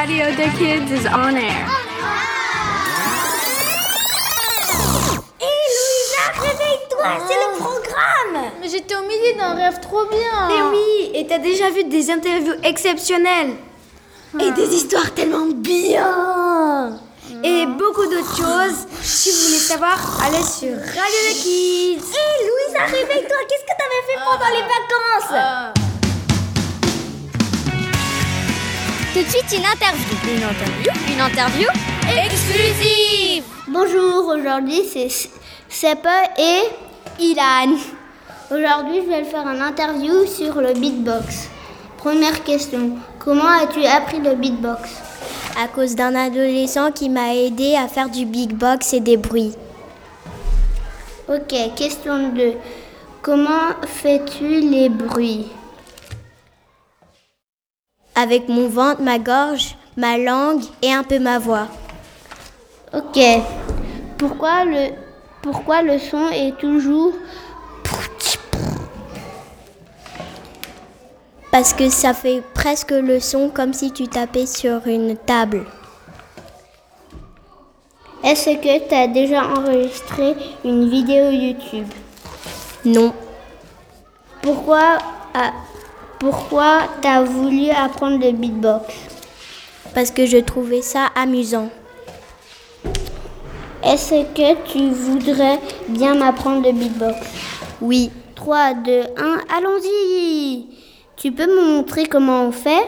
Radio the Kids is on air. Hé Louisa, réveille-toi, c'est le programme Mais j'étais au milieu d'un rêve trop bien. Mais oui, et t'as déjà vu des interviews exceptionnelles. Et des histoires tellement bien Et beaucoup d'autres choses. Si vous voulez savoir, allez sur Radio the Kids. Hé Louisa, réveille-toi, qu'est-ce que t'avais fait pendant les vacances? Tout de suite, une interview. Une interview Une interview exclusive Bonjour, aujourd'hui c'est Seppe et Ilan. Aujourd'hui, je vais faire une interview sur le beatbox. Première question, comment as-tu appris le beatbox? À cause d'un adolescent qui m'a aidé à faire du beatbox et des bruits. Ok, question 2. Comment fais-tu les bruits? Avec mon ventre, ma gorge, ma langue et un peu ma voix. Ok. Pourquoi le, pourquoi le son est toujours... Parce que ça fait presque le son comme si tu tapais sur une table. Est-ce que tu as déjà enregistré une vidéo YouTube? Non. Pourquoi, ah, pourquoi t'as voulu apprendre le beatbox? Parce que je trouvais ça amusant. Est-ce que tu voudrais bien m'apprendre le beatbox? Oui. 3, 2, 1, allons-y! Tu peux me montrer comment on fait?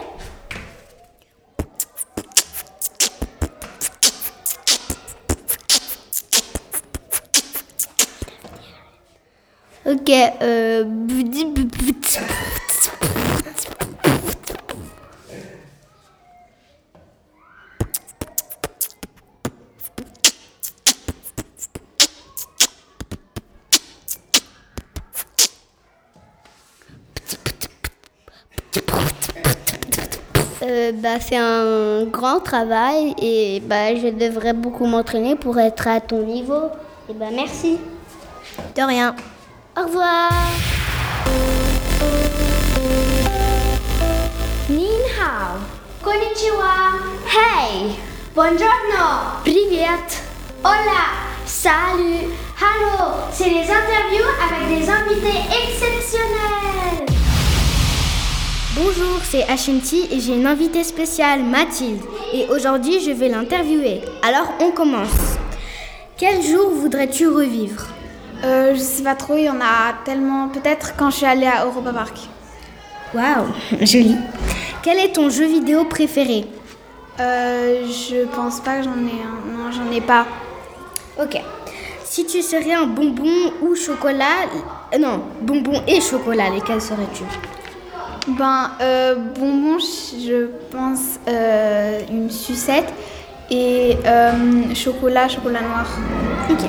Ok, euh... Euh, bah, c'est un grand travail et bah, je devrais beaucoup m'entraîner pour être à ton niveau. Et bah, merci. De rien. Au revoir. Nin hao. Konnichiwa. Hey. Buongiorno. Привет. Hola. Salut. Hello. C'est les interviews avec des invités exceptionnels. Bonjour, c'est Ashanti et j'ai une invitée spéciale, Mathilde. Et aujourd'hui, je vais l'interviewer. Alors, on commence. Quel jour voudrais-tu revivre? Euh, je sais pas trop, il y en a tellement. Peut-être quand je suis allée à Europa Park. Waouh, joli. Quel est ton jeu vidéo préféré? Euh, je pense pas que j'en ai un. Non, j'en ai pas. Ok. Si tu serais un bonbon ou chocolat. euh, non, bonbon et chocolat, lesquels serais-tu? Ben, euh, bonbon, je pense euh, une sucette et euh, chocolat, chocolat noir. Ok.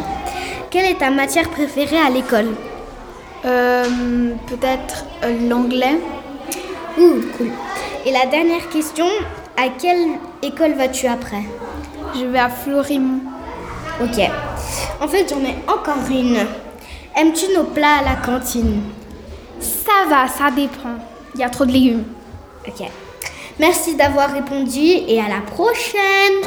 Quelle est ta matière préférée à l'école? Euh, Peut-être l'anglais. Ouh, cool. Et la dernière question, à quelle école vas-tu après? Je vais à Florimont. Ok. En fait, j'en ai encore une. Aimes-tu nos plats à la cantine? Ça va, ça dépend. Il y a trop de légumes. Ok. Merci d'avoir répondu et à la prochaine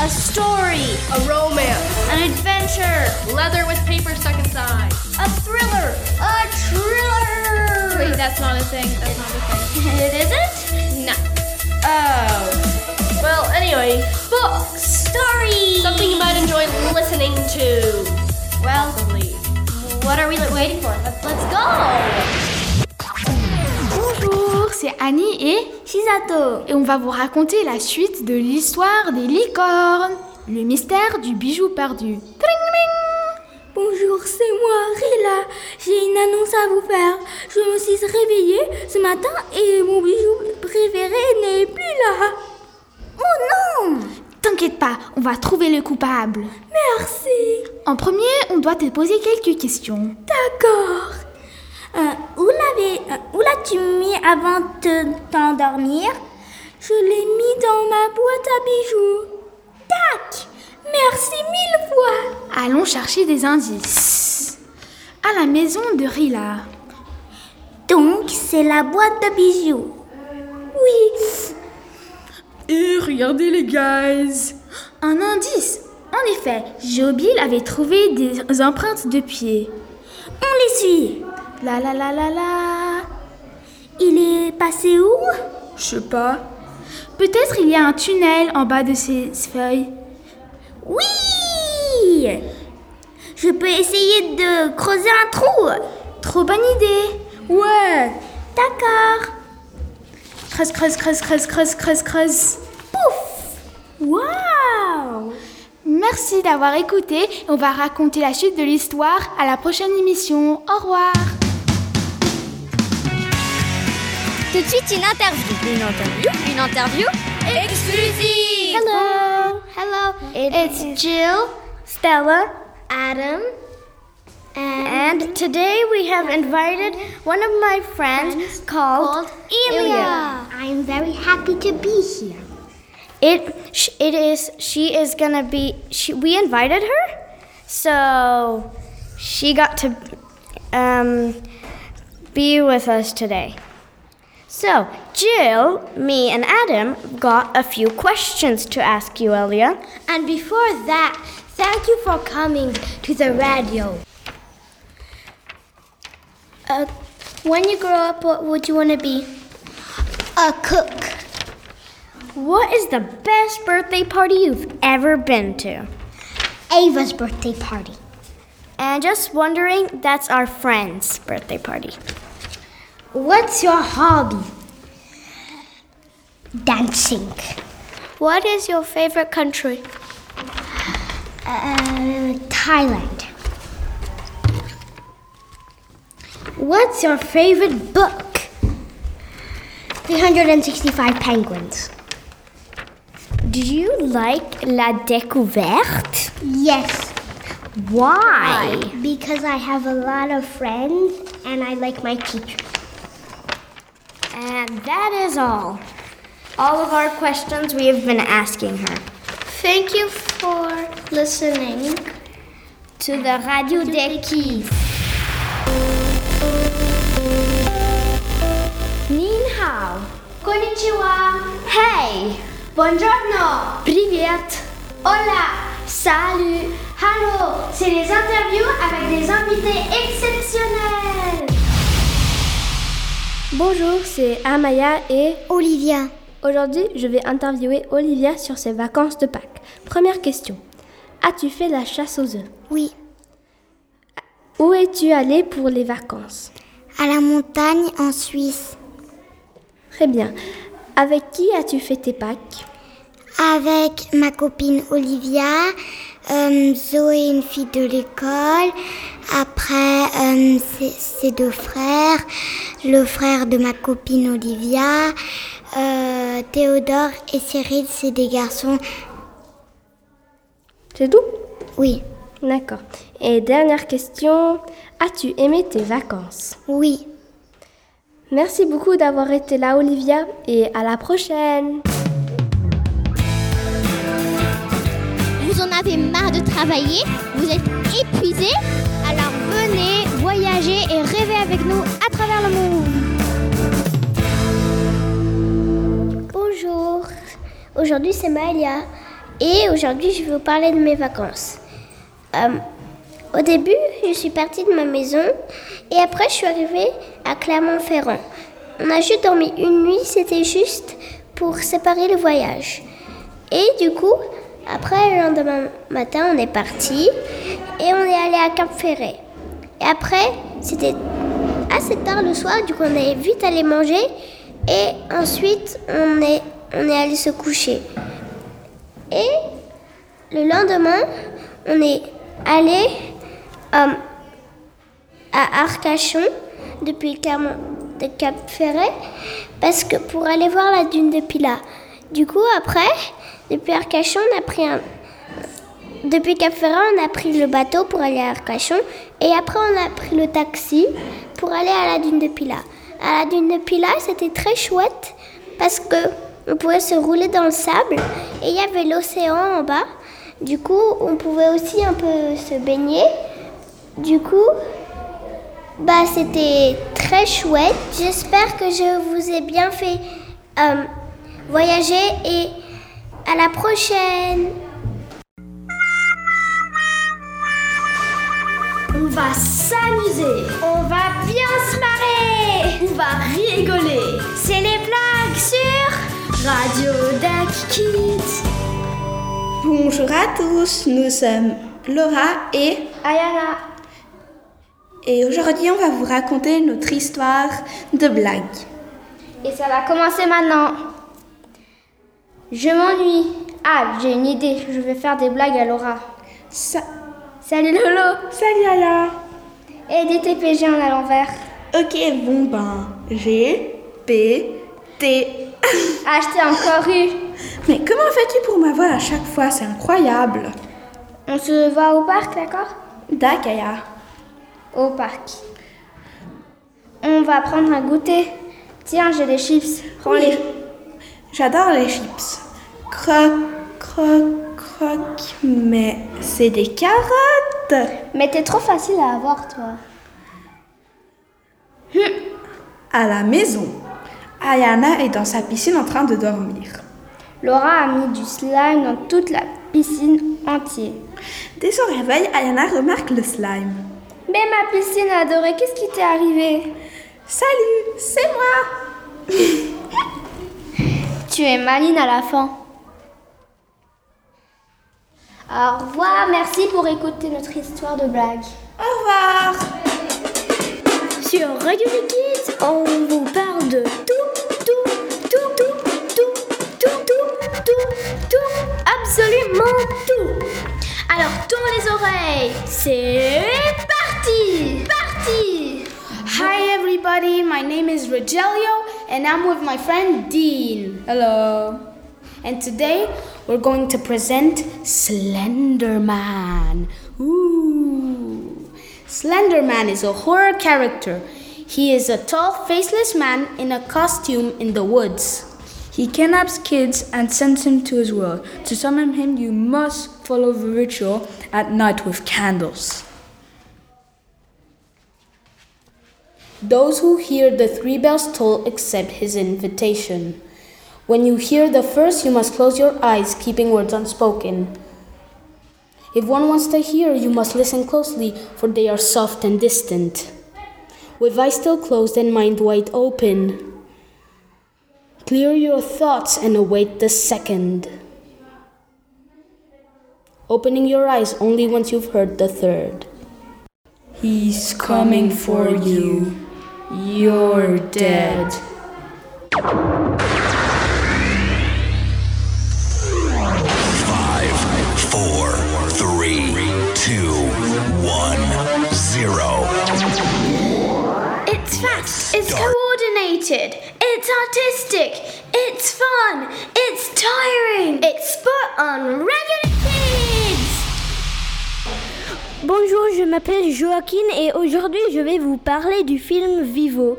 A story, a romance, an adventure, leather with paper stuck inside, a thriller, a thriller. Wait, that's not a thing. That's not a thing. It isn't? No. Oh. Well, anyway, books, stories, something you might enjoy listening to. Well, what are we waiting for? Let's, let's go. Bonjour, c'est Annie et Shizato. et on va vous raconter la suite de l'histoire des licornes, le mystère du bijou perdu. Bonjour, c'est moi, Rila. J'ai une annonce à vous faire. Je me suis réveillée ce matin et mon bijou préféré n'est plus là. Oh non T'inquiète pas, on va trouver le coupable. Merci. En premier, on doit te poser quelques questions. D'accord. Euh, où euh, où l'as-tu mis avant de t'endormir? Je l'ai mis dans ma boîte à bijoux. Tac Merci mille fois. Allons chercher des indices. À la maison de Rila. Donc, c'est la boîte de bijoux. Et regardez les guys Un indice En effet, Jobil avait trouvé des empreintes de pieds. On les suit. La la la la la. Il est passé où? Je sais pas. Peut-être il y a un tunnel en bas de ces feuilles. Oui Je peux essayer de creuser un trou. Trop bonne idée. Ouais D'accord. Creuse, creuse, creuse, creuse, creuse, creuse, creuse. Waouh Merci d'avoir écouté. On va raconter la suite de l'histoire à la prochaine émission. Au revoir. Tout de suite, une interview. Une interview Une interview exclusive Hello. Hello. it's Jill, Stella, Adam, and, today we have invited one of my friends called, Ilya. I'm very happy to be here. It it is she is gonna be she, we invited her, so she got to um, be with us today. So Jill, me, and Adam got a few questions to ask you, Elia. And before that, thank you for coming to the radio. Uh, when you grow up, what would you want to be? A cook. What is the best birthday party you've ever been to? Ava's birthday party. And just wondering, that's our friend's birthday party. What's your hobby? Dancing. What is your favorite country? Uh, Thailand. What's your favorite book? 365 Penguins. Do you like La Découverte? Yes. Why? Because I have a lot of friends and I like my teacher. And that is all. All of our questions we have been asking her. Thank you for listening to the Radio des Kids. Nin hao. Konnichiwa. Hey. Buongiorno. Привет. Hola. Salut. Hello. C'est les interviews avec des invités exceptionnels. Bonjour, c'est Amaya et Olivia. aujourd'hui je vais interviewer Olivia sur ses vacances de Pâques. Première question. As-tu fait la chasse aux œufs Oui. Où es-tu allé pour les vacances À la montagne en Suisse. Très bien. Avec qui as-tu fait tes Pâques Avec ma copine Olivia, euh, Zoé, une fille de l'école. Après, euh, ses, ses deux frères, le frère de ma copine Olivia, euh, Théodore et Cyril, c'est des garçons. C'est tout? Oui, D'accord. Et dernière question. As-tu aimé tes vacances? Oui. Merci beaucoup d'avoir été là Olivia et à la prochaine Vous en avez marre de travailler? Vous êtes épuisé Alors venez voyager et rêver avec nous à travers le monde Bonjour. Aujourd'hui, c'est Maëlia. Et aujourd'hui, je vais vous parler de mes vacances. Euh, au début, je suis partie de ma maison et après, je suis arrivée à Clermont-Ferrand. On a juste dormi une nuit, c'était juste pour séparer le voyage. Et du coup, après, le lendemain matin, on est parti et on est allé à Cap-Ferret. Et après, c'était assez tard le soir, du coup, on est vite allé manger et ensuite, on est, on est allé se coucher. Et le lendemain, on est allé à Arcachon depuis de Cap Ferret parce que pour aller voir la dune de Pila. Du coup, après, depuis Arcachon, on a pris un. Depuis Cap Ferret, on a pris le bateau pour aller à Arcachon et après, on a pris le taxi pour aller à la dune de Pila. À la dune de Pila, c'était très chouette parce que on pouvait se rouler dans le sable et il y avait l'océan en bas. Du coup, on pouvait aussi un peu se baigner. Du coup, bah c'était très chouette. J'espère que je vous ai bien fait euh, voyager et à la prochaine. On va s'amuser. On va bien se marrer. On va rigoler. C'est les blagues sur Radio Duck Kids. Bonjour à tous, nous sommes Laura et Ayana. Et aujourd'hui on va vous raconter notre histoire de blague. Et ça va commencer maintenant. Je m'ennuie. Ah, j'ai une idée. Je vais faire des blagues à Laura. Ça... Salut Lolo. Salut Aya Et des TPG en à l'envers. Ok, bon ben, G, P, T. Ah, je t'ai encore eu. Mais comment fais-tu pour m'avoir à chaque fois? C'est incroyable. On se voit au parc, d'accord? D'accord, Aya. Au parc. On va prendre un goûter. Tiens, j'ai des chips. Prends-les. Oui. J'adore les chips. Croc, croc, croc. Mais c'est des carottes. Mais t'es trop facile à avoir, toi. À la maison, Ayana est dans sa piscine en train de dormir. Laura a mis du slime dans toute la piscine entière. Dès son réveil, Ayana remarque le slime. Mais ma piscine adorée, qu'est-ce qui t'est arrivé? Salut, c'est moi. Tu es maline à la fin. Au revoir, merci pour écouter notre histoire de blague. Au revoir. Sur Radio Kids, on vous parle de tout, tout, tout, tout, tout, tout, tout, tout, tout, absolument tout. Alors tourne les oreilles, c'est parti, parti. Hi everybody, my name is Rogelio and I'm with my friend Dean. Hello. And today we're going to present Slenderman. Ooh. Slenderman is a horror character. He is a tall, faceless man in a costume in the woods. He kidnaps kids and sends them to his world. To summon him, you must follow the ritual at night with candles. Those who hear the three bells toll accept his invitation. When you hear the first, you must close your eyes, keeping words unspoken. If one wants to hear, you must listen closely, for they are soft and distant. With eyes still closed and mind wide open, clear your thoughts and await the second. Opening your eyes only once you've heard the third. He's coming for you. You're dead. Five, four, three, two, one, zero. It's fast, it's coordinated, it's artistic, it's fun, it's tiring, it's spot on Radio Kids. Bonjour, je m'appelle Joaquin et aujourd'hui je vais vous parler du film Vivo.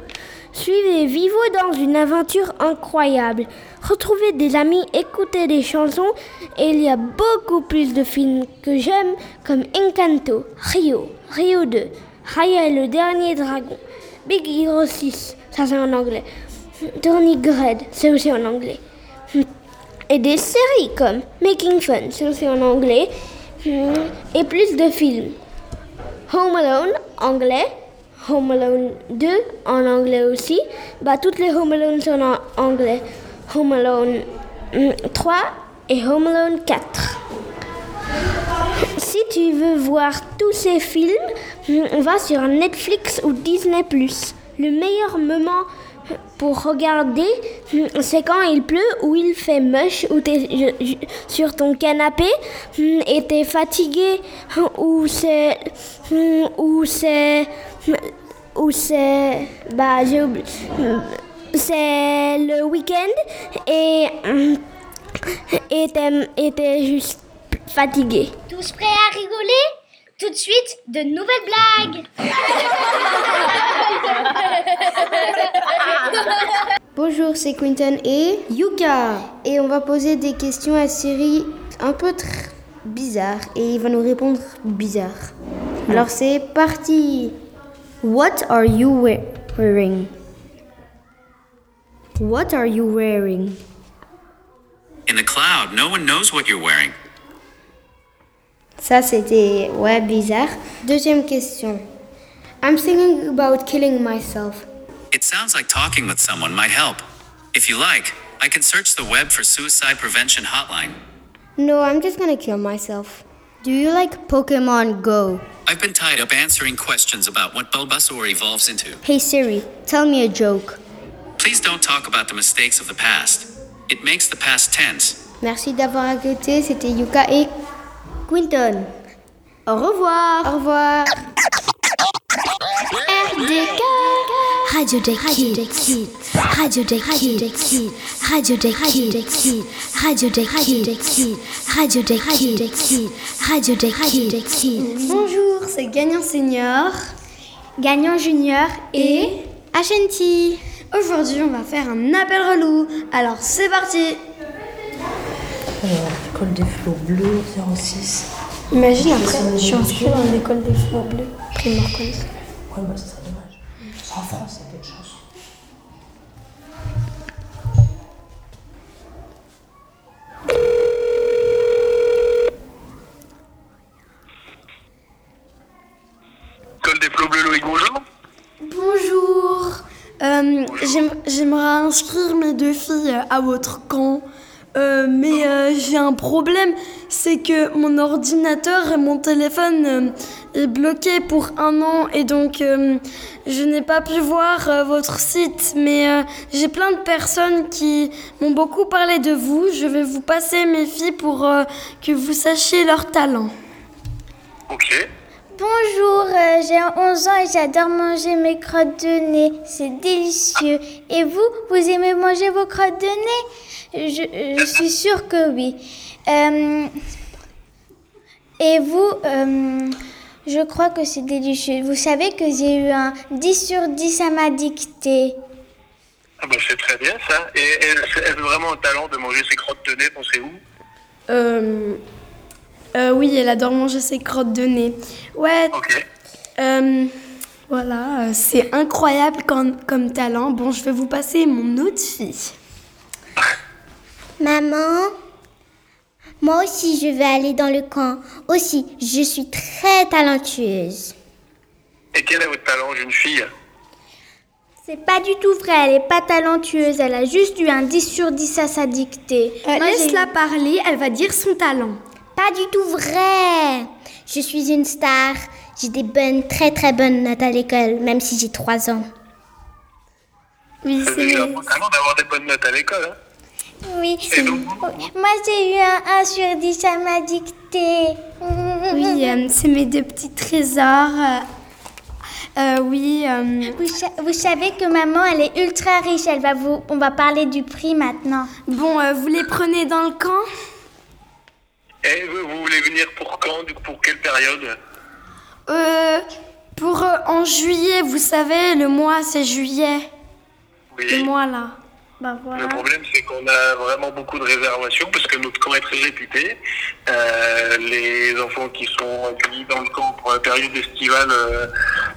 Suivez Vivo dans une aventure incroyable. Retrouvez des amis, écoutez des chansons et il y a beaucoup plus de films que j'aime comme Encanto, Rio, Rio 2, Raya et le dernier dragon, Big Hero 6, ça c'est en anglais, Tony Gred, c'est aussi en anglais. Et des séries comme Making Fun, c'est aussi en anglais. Et plus de films. Home Alone, anglais. Home Alone 2, en anglais aussi. Bah, toutes les Home Alone sont en anglais. Home Alone hum, 3 et Home Alone 4. Si tu veux voir tous ces films, hum, va sur Netflix ou Disney+. Le meilleur moment pour regarder, c'est quand il pleut ou il fait moche ou t'es sur ton canapé hum, et t'es fatigué ou c'est hum, ou c'est hum, ou c'est bah j'ai oublié c'est le week-end et et t'es juste fatigué. Tous prêts à rigoler? Tout de suite, de nouvelles blagues Bonjour, c'est Quinton et Yuka. Et on va poser des questions à Siri un peu tr- bizarres et il va nous répondre bizarre. Alors c'est parti. What are you wearing? wearing? What are you wearing? In the cloud, no one knows what you're wearing. Ça, c'était ouais, bizarre. Deuxième question. I'm thinking about killing myself. It sounds like talking with someone might help. If you like, I can search the web for suicide prevention hotline. No, I'm just gonna kill myself. Do you like Pokemon Go? I've been tied up answering questions about what Bulbasaur evolves into. Hey Siri, tell me a joke. Please don't talk about the mistakes of the past. It makes the past tense. Merci d'avoir écouté, c'était Yuka et Quinton. Au revoir. Au revoir. RDK Radio des Kids Radio des Kids Radio des Kids Radio des Kids Radio des Kids Radio des Kids Bonjour, c'est Gagnant Senior, Gagnant Junior et Ashanti. Aujourd'hui, on va faire un appel relou. Alors, c'est parti. Alors, l'école des flots bleus, 06. Imagine après, je suis inscrite dans l'école des fleurs bleues, primaire. Ouais, bah, c'est dommage. En France, il y a peu de chance. École des flots bleus, Loïc, bonjour. Bonjour. Euh, j'aime- J'aimerais inscrire mes deux filles à votre camp. Euh, mais euh, j'ai un problème, c'est que mon ordinateur et mon téléphone euh, est bloqué pour un an et donc euh, je n'ai pas pu voir votre site. Mais j'ai plein de personnes qui m'ont beaucoup parlé de vous. Je vais vous passer mes filles pour que vous sachiez leur talent. Ok. Bonjour, euh, j'ai 11 ans et j'adore manger mes crottes de nez. C'est délicieux. Et vous, vous aimez manger vos crottes de nez? Je, je suis sûre que oui. Euh, et vous, euh, je crois que c'est délicieux. Vous savez que j'ai eu un 10 sur 10 à ma dictée. Ah bah, c'est très bien ça. Et elle, elle a vraiment un talent de manger ses crottes de nez, pensez-vous? Euh, euh, oui, elle adore manger ses crottes de nez. Ouais. Euh, voilà, euh, c'est incroyable comme, comme talent. Bon, je vais vous passer mon autre fille. Maman, moi aussi je vais aller dans le camp. Aussi, je suis très talentueuse. Et quel est votre talent, jeune fille? C'est pas du tout vrai, elle est pas talentueuse. Elle a juste eu un 10 sur 10 à sa dictée. J'ai- Laisse-la parler, elle va dire son talent. Pas du tout vrai. Je suis une star. J'ai des bonnes, très très bonnes notes à l'école, même si j'ai 3 ans. Oui, C'est talent d'avoir des bonnes notes à l'école. Hein Oui. Donc, Moi, j'ai eu un 1 sur 10 à ma dictée. Oui, euh, c'est mes deux petits trésors. Euh, euh, oui. euh, Vous, sa- vous savez que maman, elle est ultra riche. Elle va vous, on va parler du prix maintenant. Bon, euh, vous les prenez dans le camp? Et vous, vous voulez venir pour quand du coup, Pour quelle période Euh, pour euh, en juillet, vous savez, le mois c'est juillet. Oui. Le mois là. Bah voilà. Le problème, c'est qu'on a vraiment beaucoup de réservations parce que notre camp est très réputé. Euh, les enfants qui sont accueillis dans le camp pour la période estivale euh,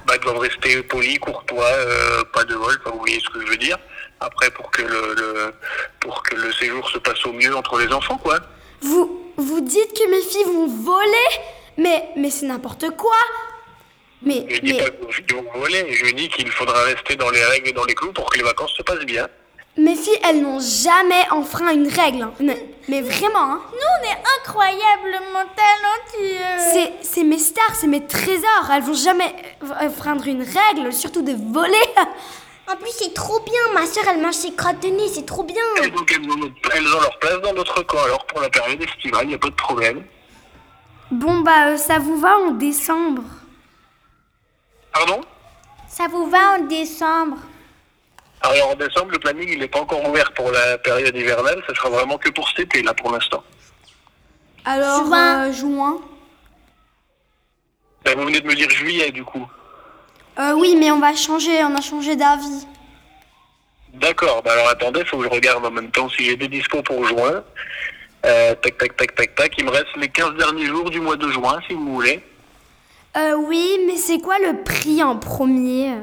bah, doivent rester polis, courtois, euh, pas de vol, vous voyez ce que je veux dire. Après, pour que le, le- pour que le séjour se passe au mieux entre les enfants, quoi. Vous, vous dites que mes filles vont voler Mais, mais c'est n'importe quoi Mais, Je dis mais, pas que vos filles vont voler, je dis qu'il faudra rester dans les règles et dans les clous pour que les vacances se passent bien. mes filles, elles n'ont jamais enfreint une règle. hein. Mais, mais vraiment, hein. Nous, on est incroyablement talentueux. C'est, c'est mes stars, c'est mes trésors. Elles vont jamais euh, enfreindre une règle, surtout de voler. En plus, c'est trop bien. Ma soeur, elle mange ses crottes de nez. C'est trop bien. Et donc elles ont, elles ont leur place dans notre camp, alors pour la période estivale, il n'y a pas de problème. Bon, bah, euh, ça vous va en décembre? Pardon? Ça vous va en décembre? Alors en décembre, le planning il n'est pas encore ouvert pour la période hivernale, ça sera vraiment que pour cet été là pour l'instant. Alors, Juin. euh, juin Ben, vous venez de me dire juillet du coup. Euh, oui, mais on va changer, on a changé d'avis. D'accord, bah alors attendez, faut que je regarde en même temps si j'ai des dispos pour juin. Euh, tac tac tac tac tac, il me reste les 15 derniers jours du mois de juin si vous voulez. Euh, oui, mais c'est quoi le prix en premier?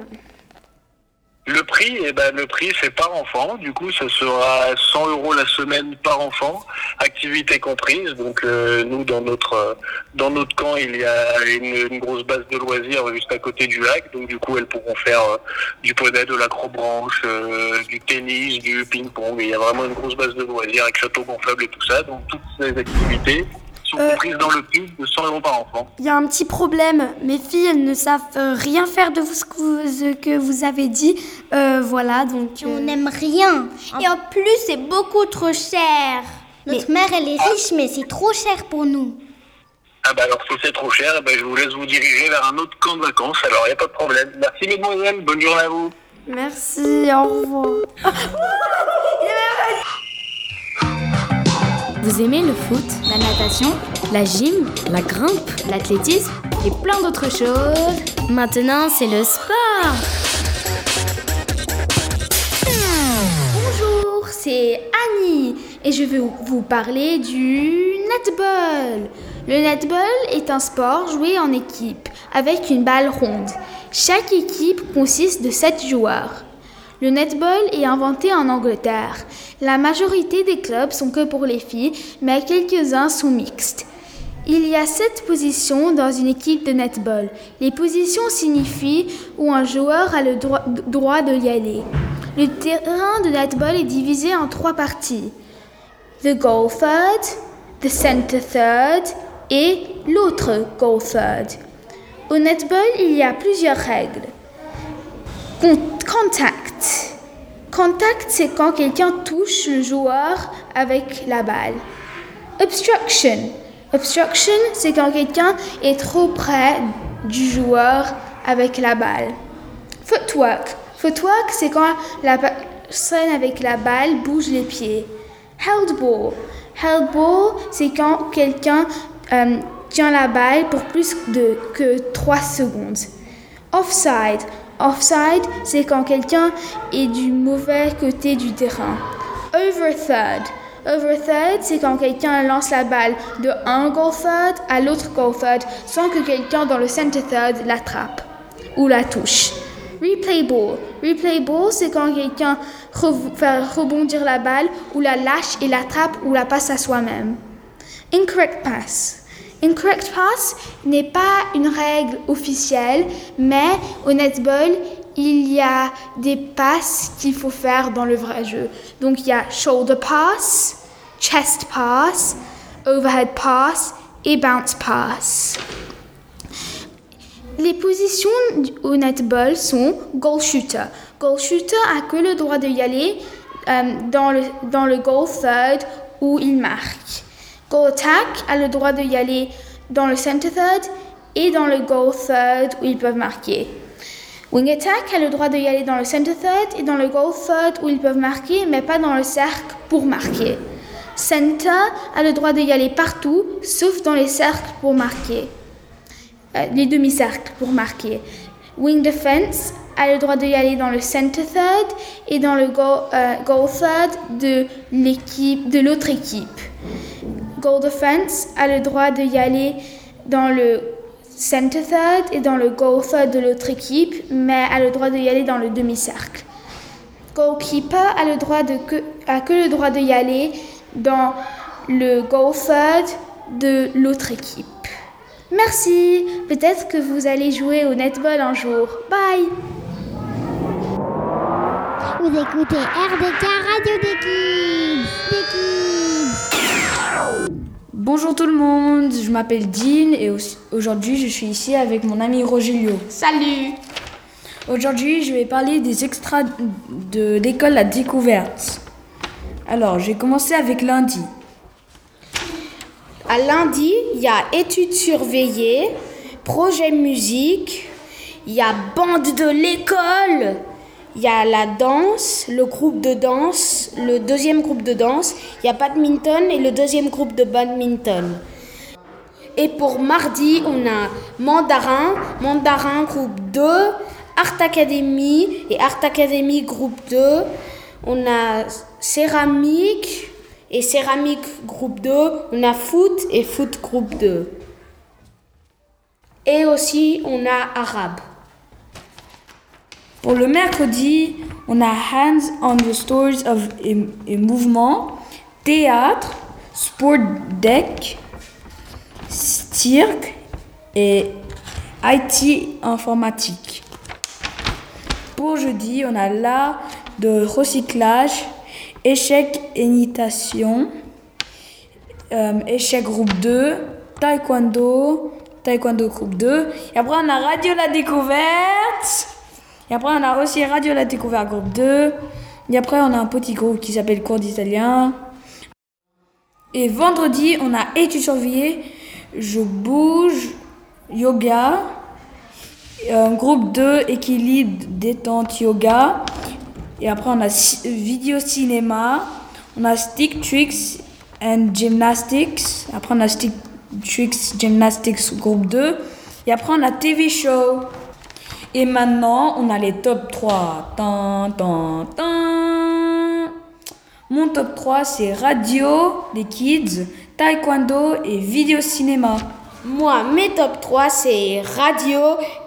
Le prix, eh ben, le prix, c'est par enfant. Du coup, ce sera 100 euros la semaine par enfant, activité comprise. Donc, euh, nous, dans notre euh, dans notre camp, il y a une, une grosse base de loisirs juste à côté du lac. Donc, du coup, elles pourront faire euh, du poney, de l'acrobranche, euh, du tennis, du ping-pong. Il y a vraiment une grosse base de loisirs avec château gonflable et tout ça. Donc, toutes ces activités sont Euh, comprises dans le prix de 100 euros par enfant. Il y a un petit problème. Mes filles, elles ne savent euh, rien faire de ce que vous, ce que vous avez dit. Euh, voilà, donc. On n'aime rien. Et en plus, c'est beaucoup trop cher. Notre mère, elle est riche, mais c'est trop cher pour nous. Ah bah alors si c'est trop cher, eh ben, je vous laisse vous diriger vers un autre camp de vacances. Alors, il n'y a pas de problème. Merci, mesdemoiselles. Bonne journée à vous. Merci, au revoir. Vous aimez le foot, la natation, la gym, la grimpe, l'athlétisme et plein d'autres choses Maintenant, c'est le sport Bonjour, c'est Annie et je vais vous parler du netball. Le netball est un sport joué en équipe avec une balle ronde. Chaque équipe consiste de 7 joueurs. Le netball est inventé en Angleterre. La majorité des clubs sont que pour les filles, mais quelques-uns sont mixtes. Il y a sept positions dans une équipe de netball. Les positions signifient où un joueur a le droit, de y aller. Le terrain de netball est divisé en trois parties. The goal third, the center third et l'autre goal third. Au netball, il y a plusieurs règles. Con- contact. Contact, c'est quand quelqu'un touche le joueur avec la balle. Obstruction. Obstruction, c'est quand quelqu'un est trop près du joueur avec la balle. Footwork. Footwork, c'est quand la personne avec la balle bouge les pieds. Held ball. C'est quand quelqu'un euh, tient la balle pour plus de, que 3 secondes. Offside. Offside, c'est quand quelqu'un est du mauvais côté du terrain. Over third. Over third, c'est quand quelqu'un lance la balle de un goal third à l'autre goal third sans que quelqu'un dans le center third l'attrape ou la touche. Replay ball. Replay ball, c'est quand quelqu'un fait rebondir la balle ou la lâche et l'attrape ou la passe à soi-même. Incorrect pass. Incorrect pass n'est pas une règle officielle, mais au netball, il y a des passes qu'il faut faire dans le vrai jeu. Donc il y a shoulder pass, chest pass, overhead pass et bounce pass. Les positions au netball sont goal shooter. Goal shooter a que le droit de y aller euh, dans, le, dans le goal third où il marque. Goal attack a le droit de y aller dans le center third et dans le goal third où ils peuvent marquer. Wing attack a le droit de y aller dans le center third et dans le goal third où ils peuvent marquer mais pas dans le cercle pour marquer. Center a le droit de y aller partout sauf dans les cercles pour marquer euh, les demi-cercles pour marquer. Wing defense a le droit d'y aller dans le center third et dans le goal, euh, goal third de l'équipe de l'autre équipe. Goal defense a le droit d'y aller dans le center third et dans le goal third de l'autre équipe, mais a le droit d'y aller dans le demi-cercle. Goalkeeper a le droit de que, le droit d'y aller dans le goal third de l'autre équipe. Merci. Peut-être que vous allez jouer au netball un jour. Bye. Vous écoutez RDK Radio. Des Kids. Bonjour tout le monde, je m'appelle Dean et au- aujourd'hui je suis ici avec mon ami Rogelio. Salut Aujourd'hui je vais parler des extras de l'école La Découverte. Alors j'ai commencé avec lundi. À lundi, il y a études surveillées, projet musique, il y a bande de l'école, il y a la danse, le groupe de danse, le deuxième groupe de danse, il y a badminton et le deuxième groupe de badminton. Et pour mardi, on a mandarin, mandarin groupe 2, Art Academy et Art Academy groupe 2. On a céramique et céramique groupe 2. On a foot et foot groupe 2. Et aussi, on a arabe. Pour le mercredi, on a Hands on the Stories of et, Mouvement, Théâtre, Sport Deck, Cirque et IT Informatique. Pour jeudi, on a l'art de recyclage, échec et natation, euh, échec groupe 2, taekwondo, taekwondo groupe 2. Et après, on a radio la découverte. Et après, on a aussi radio la découverte groupe 2. Et après, on a un petit groupe qui s'appelle cours d'italien. Et vendredi, on a études surveillées, je bouge, yoga, groupe 2, équilibre, détente, yoga. Et après, on a vidéo cinéma, on a stick tricks and gymnastics. Après, on a stick tricks, gymnastics, groupe 2. Et après, on a TV show. Et maintenant, on a les top 3. Tan, tan, tan. Mon top 3, c'est radio, les kids, taekwondo et vidéo cinéma. Moi, mes top 3, c'est radio,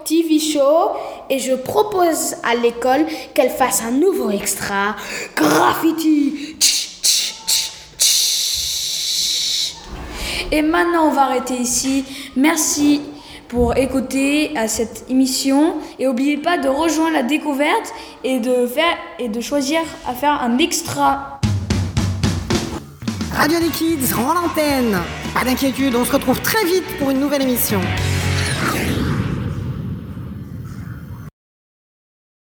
TV show, et je propose à l'école qu'elle fasse un nouveau extra, graffiti. Tch, tch, tch, tch. Et maintenant, on va arrêter ici. Merci pour écouter à cette émission. Et n'oubliez pas de rejoindre la découverte et de, faire, et de choisir à faire un extra. Radio des Kids rend l'antenne. Pas d'inquiétude, on se retrouve très vite pour une nouvelle émission.